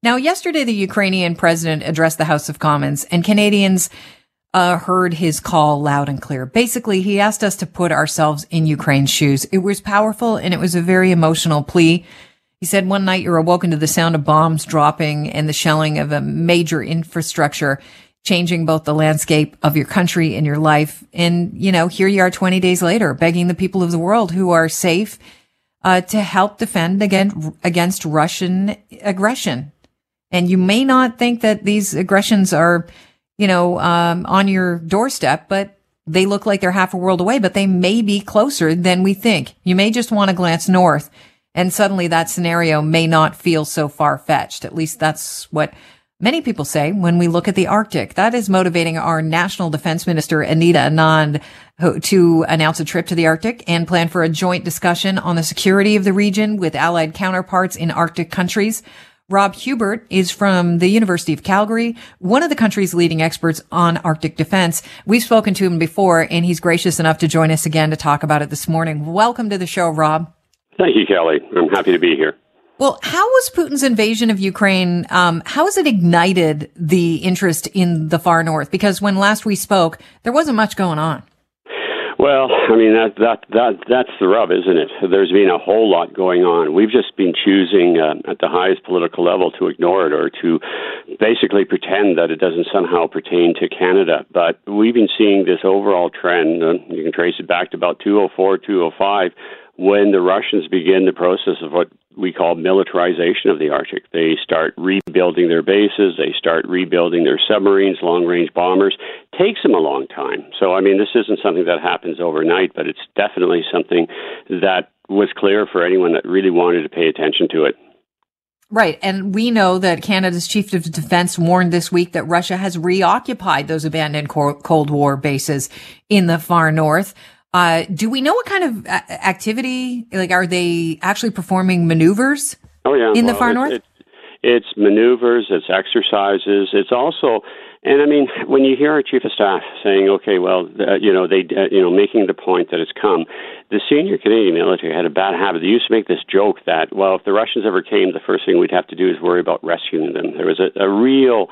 Now, yesterday, the Ukrainian president addressed the House of Commons, and Canadians uh, heard his call loud and clear. Basically, he asked us to put ourselves in Ukraine's shoes. It was powerful and it was a very emotional plea. He said one night you're awoken to the sound of bombs dropping and the shelling of a major infrastructure, changing both the landscape of your country and your life. And, you know, here you are 20 days later, begging the people of the world who are safe, uh, to help defend against, against Russian aggression. And you may not think that these aggressions are, you know, um, on your doorstep, but they look like they're half a world away, but they may be closer than we think. You may just want to glance north and suddenly that scenario may not feel so far fetched. At least that's what many people say when we look at the Arctic. That is motivating our national defense minister, Anita Anand, to announce a trip to the Arctic and plan for a joint discussion on the security of the region with allied counterparts in Arctic countries. Rob Huebert is from the University of Calgary, one of the country's leading experts on Arctic defense. We've spoken to him before and he's gracious enough to join us again to talk about it this morning. Welcome to the show, Rob. Thank you, Kelly. I'm happy to be here. Well, how was Putin's invasion of Ukraine? Um, how has it ignited the interest in the far north? Because when last we spoke, there wasn't much going on. Well, I mean that that that that's the rub, isn't it? There's been a whole lot going on. We've just been choosing uh, at the highest political level to ignore it or to basically pretend that it doesn't somehow pertain to Canada. But we've been seeing this overall trend. Uh, you can trace it back to about 204, 205 when the Russians begin the process of what we call militarization of the Arctic. They start rebuilding their bases, they start rebuilding their submarines, long range bombers. Takes them a long time. So, I mean, this isn't something that happens overnight, but it's definitely something that was clear for anyone that really wanted to pay attention to it. Right. And we know that Canada's chief of defense warned this week that Russia has reoccupied those abandoned Cold War bases in the far north. Uh, do we know what kind of activity? Like, are they actually performing maneuvers? Oh yeah, in well, the far north. It's, it's maneuvers, it's exercises, it's also, and I mean, when you hear our chief of staff saying, "Okay, well, uh, you know, they, uh, you know, making the point that it's come," the senior Canadian military had a bad habit. They used to make this joke that, well, if the Russians ever came, the first thing we'd have to do is worry about rescuing them. There was a, a real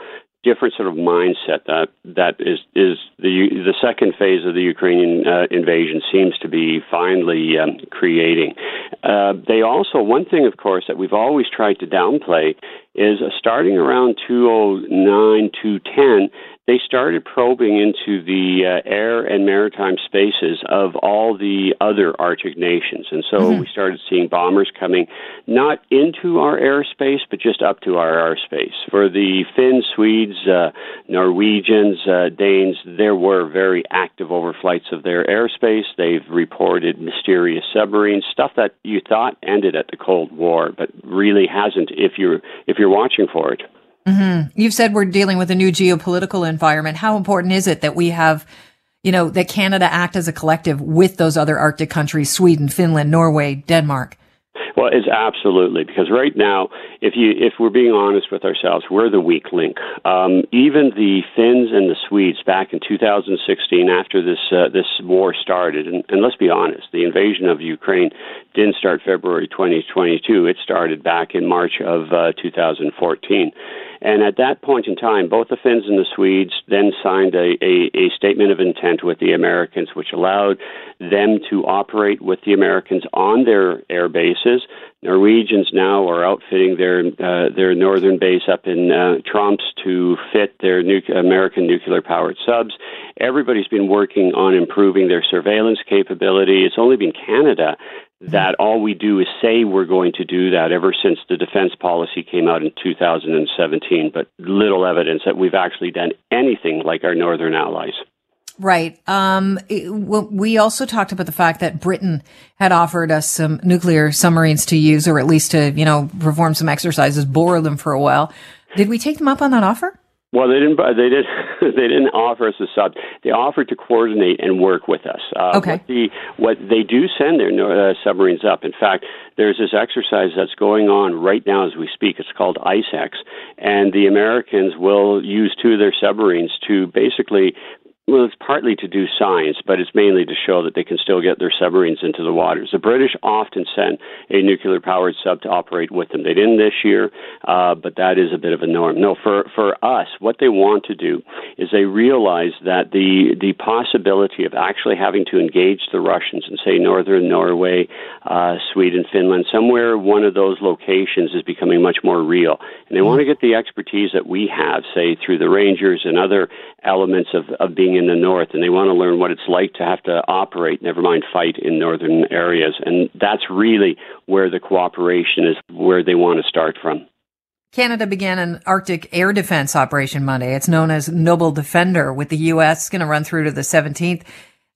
different sort of mindset that that is is the the second phase of the Ukrainian uh, invasion seems to be finally um, creating. Uh, they also one thing, of course, that we've always tried to downplay is starting around 209 210 they started probing into the uh, air and maritime spaces of all the other Arctic nations. And so mm-hmm. we started seeing bombers coming not into our airspace, but just up to our airspace. For the Finns, Swedes, uh, Norwegians, uh, Danes, there were very active overflights of their airspace. They've reported mysterious submarines, stuff that you thought ended at the Cold War, but really hasn't if you're if you're watching for it. Mm-hmm. You've said we're dealing with a new geopolitical environment. How important is it that we have, you know, that Canada act as a collective with those other Arctic countries, Sweden, Finland, Norway, Denmark? Well, it's absolutely because right now, if you if we're being honest with ourselves, we're the weak link. Um, even the Finns and the Swedes back in 2016, after this uh, this war started, and, and let's be honest, the invasion of Ukraine didn't start February 2022. It started back in March of uh, 2014. And at that point in time, both the Finns and the Swedes then signed a, a, a, statement of intent with the Americans, which allowed them to operate with the Americans on their air bases. Norwegians now are outfitting their uh, their northern base up in uh, Troms to fit their nu- American nuclear powered subs. Everybody's been working on improving their surveillance capability. It's only been Canada that all we do is say we're going to do that ever since the defense policy came out in 2017, but little evidence that we've actually done anything like our northern allies. Right. Um, it, we also talked about the fact that Britain had offered us some nuclear submarines to use, or at least to, you know, perform some exercises, borrow them for a while. Did we take them up on that offer? Well, they didn't. They did. They didn't offer us a sub. They offered to coordinate and work with us. Uh, okay. What, the, what they do send their uh, submarines up. In fact, there's this exercise that's going on right now as we speak. It's called ICEX, and the Americans will use two of their submarines to basically well, it's partly to do science, but it's mainly to show that they can still get their submarines into the waters. The British often send a nuclear powered sub to operate with them. They didn't this year, uh, but that is a bit of a norm. No, for, for us, what they want to do is they realize that the, the possibility of actually having to engage the Russians in, say, northern Norway, uh, Sweden, Finland, somewhere one of those locations is becoming much more real. And they want to get the expertise that we have, say, through the Rangers and other elements of, of being in the north, and they want to learn what it's like to have to operate, never mind fight, in northern areas. And that's really where the cooperation is, where they want to start from. Canada began an Arctic air defense operation Monday. It's known as Noble Defender, with the U.S. going to run through to the 17th.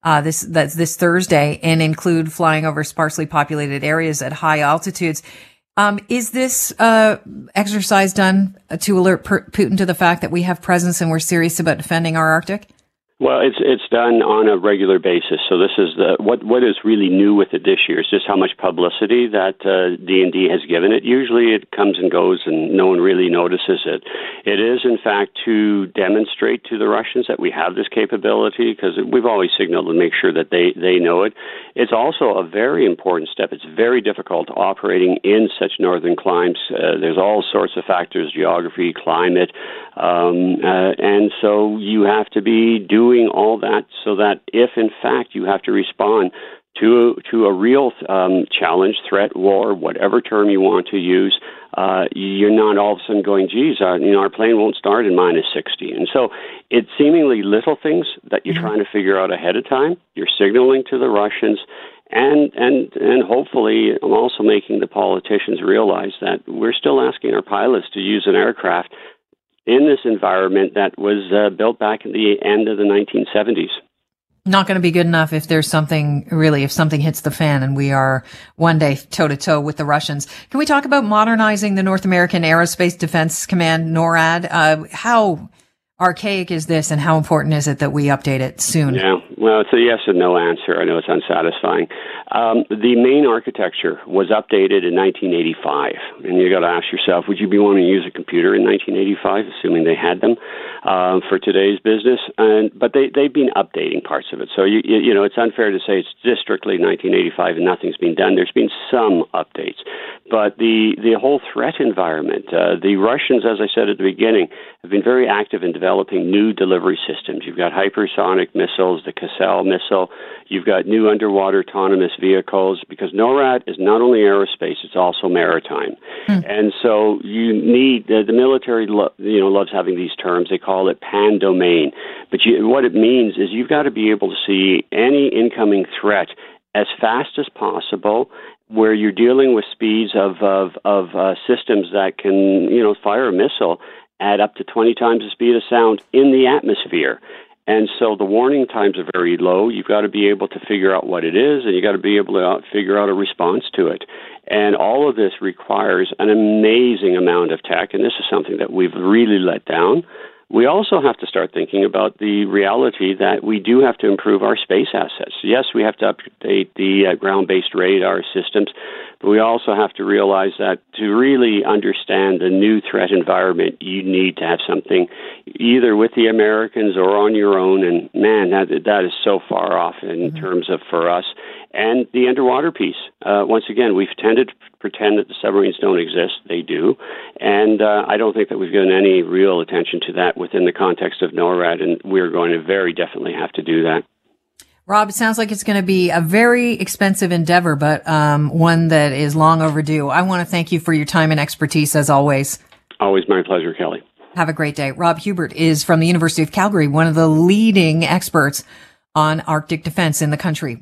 Uh, this that's this Thursday and include flying over sparsely populated areas at high altitudes. Um, is this uh, exercise done to alert Putin to the fact that we have presence and we're serious about defending our Arctic? Well, it's it's done on a regular basis. So this is the what what is really new with it this year is just how much publicity that uh, D and D has given it. Usually, it comes and goes, and no one really notices it. It is, in fact, to demonstrate to the Russians that we have this capability because we've always signaled to make sure that they they know it. It's also a very important step. It's very difficult operating in such northern climes. Uh, there's all sorts of factors: geography, climate, um, uh, and so you have to be doing all that so that if in fact you have to respond to to a real um, challenge, threat, war, whatever term you want to use, uh, you're not all of a sudden going, geez, our, you know, our plane won't start in minus 60. And so it's seemingly little things that you're mm-hmm. trying to figure out ahead of time. You're signaling to the Russians, and and and hopefully, I'm also making the politicians realize that we're still asking our pilots to use an aircraft in this environment that was uh, built back at the end of the 1970s. Not going to be good enough if there's something really, if something hits the fan and we are one day toe to toe with the Russians. Can we talk about modernizing the North American Aerospace Defense Command, NORAD? Uh, how archaic is this and how important is it that we update it soon? Yeah, well, it's a yes and no answer. I know it's unsatisfying. Um, the main architecture was updated in 1985, and you got to ask yourself, would you be wanting to use a computer in 1985, assuming they had them uh, for today's business? And but they they've been updating parts of it, so you, you know it's unfair to say it's just strictly 1985 and nothing's been done. There's been some updates, but the the whole threat environment, uh, the Russians, as I said at the beginning, have been very active in developing new delivery systems. You've got hypersonic missiles, the Caselle missile. You've got new underwater autonomous vehicles because NORAD is not only aerospace; it's also maritime. Hmm. And so you need the, the military, lo- you know, loves having these terms. They call it pan domain. But you, what it means is you've got to be able to see any incoming threat as fast as possible where you're dealing with speeds of of, of uh, systems that can you know fire a missile at up to 20 times the speed of sound in the atmosphere. And so the warning times are very low. You've got to be able to figure out what it is, and you've got to be able to figure out a response to it. And all of this requires an amazing amount of tech, and this is something that we've really let down. We also have to start thinking about the reality that we do have to improve our space assets. Yes, we have to update the uh, ground based radar systems, but we also have to realize that to really understand the new threat environment, you need to have something either with the Americans or on your own. And man, that that is so far off in mm-hmm. terms of for us. And the underwater piece. Uh, once again, we've tended to pretend that the submarines don't exist. They do. And uh, I don't think that we've given any real attention to that within the context of NORAD, and we're going to very definitely have to do that. Rob, it sounds like it's going to be a very expensive endeavor, but um, one that is long overdue. I want to thank you for your time and expertise as always. Always my pleasure, Kelly. Have a great day. Rob Huebert is from the University of Calgary, one of the leading experts on Arctic defense in the country.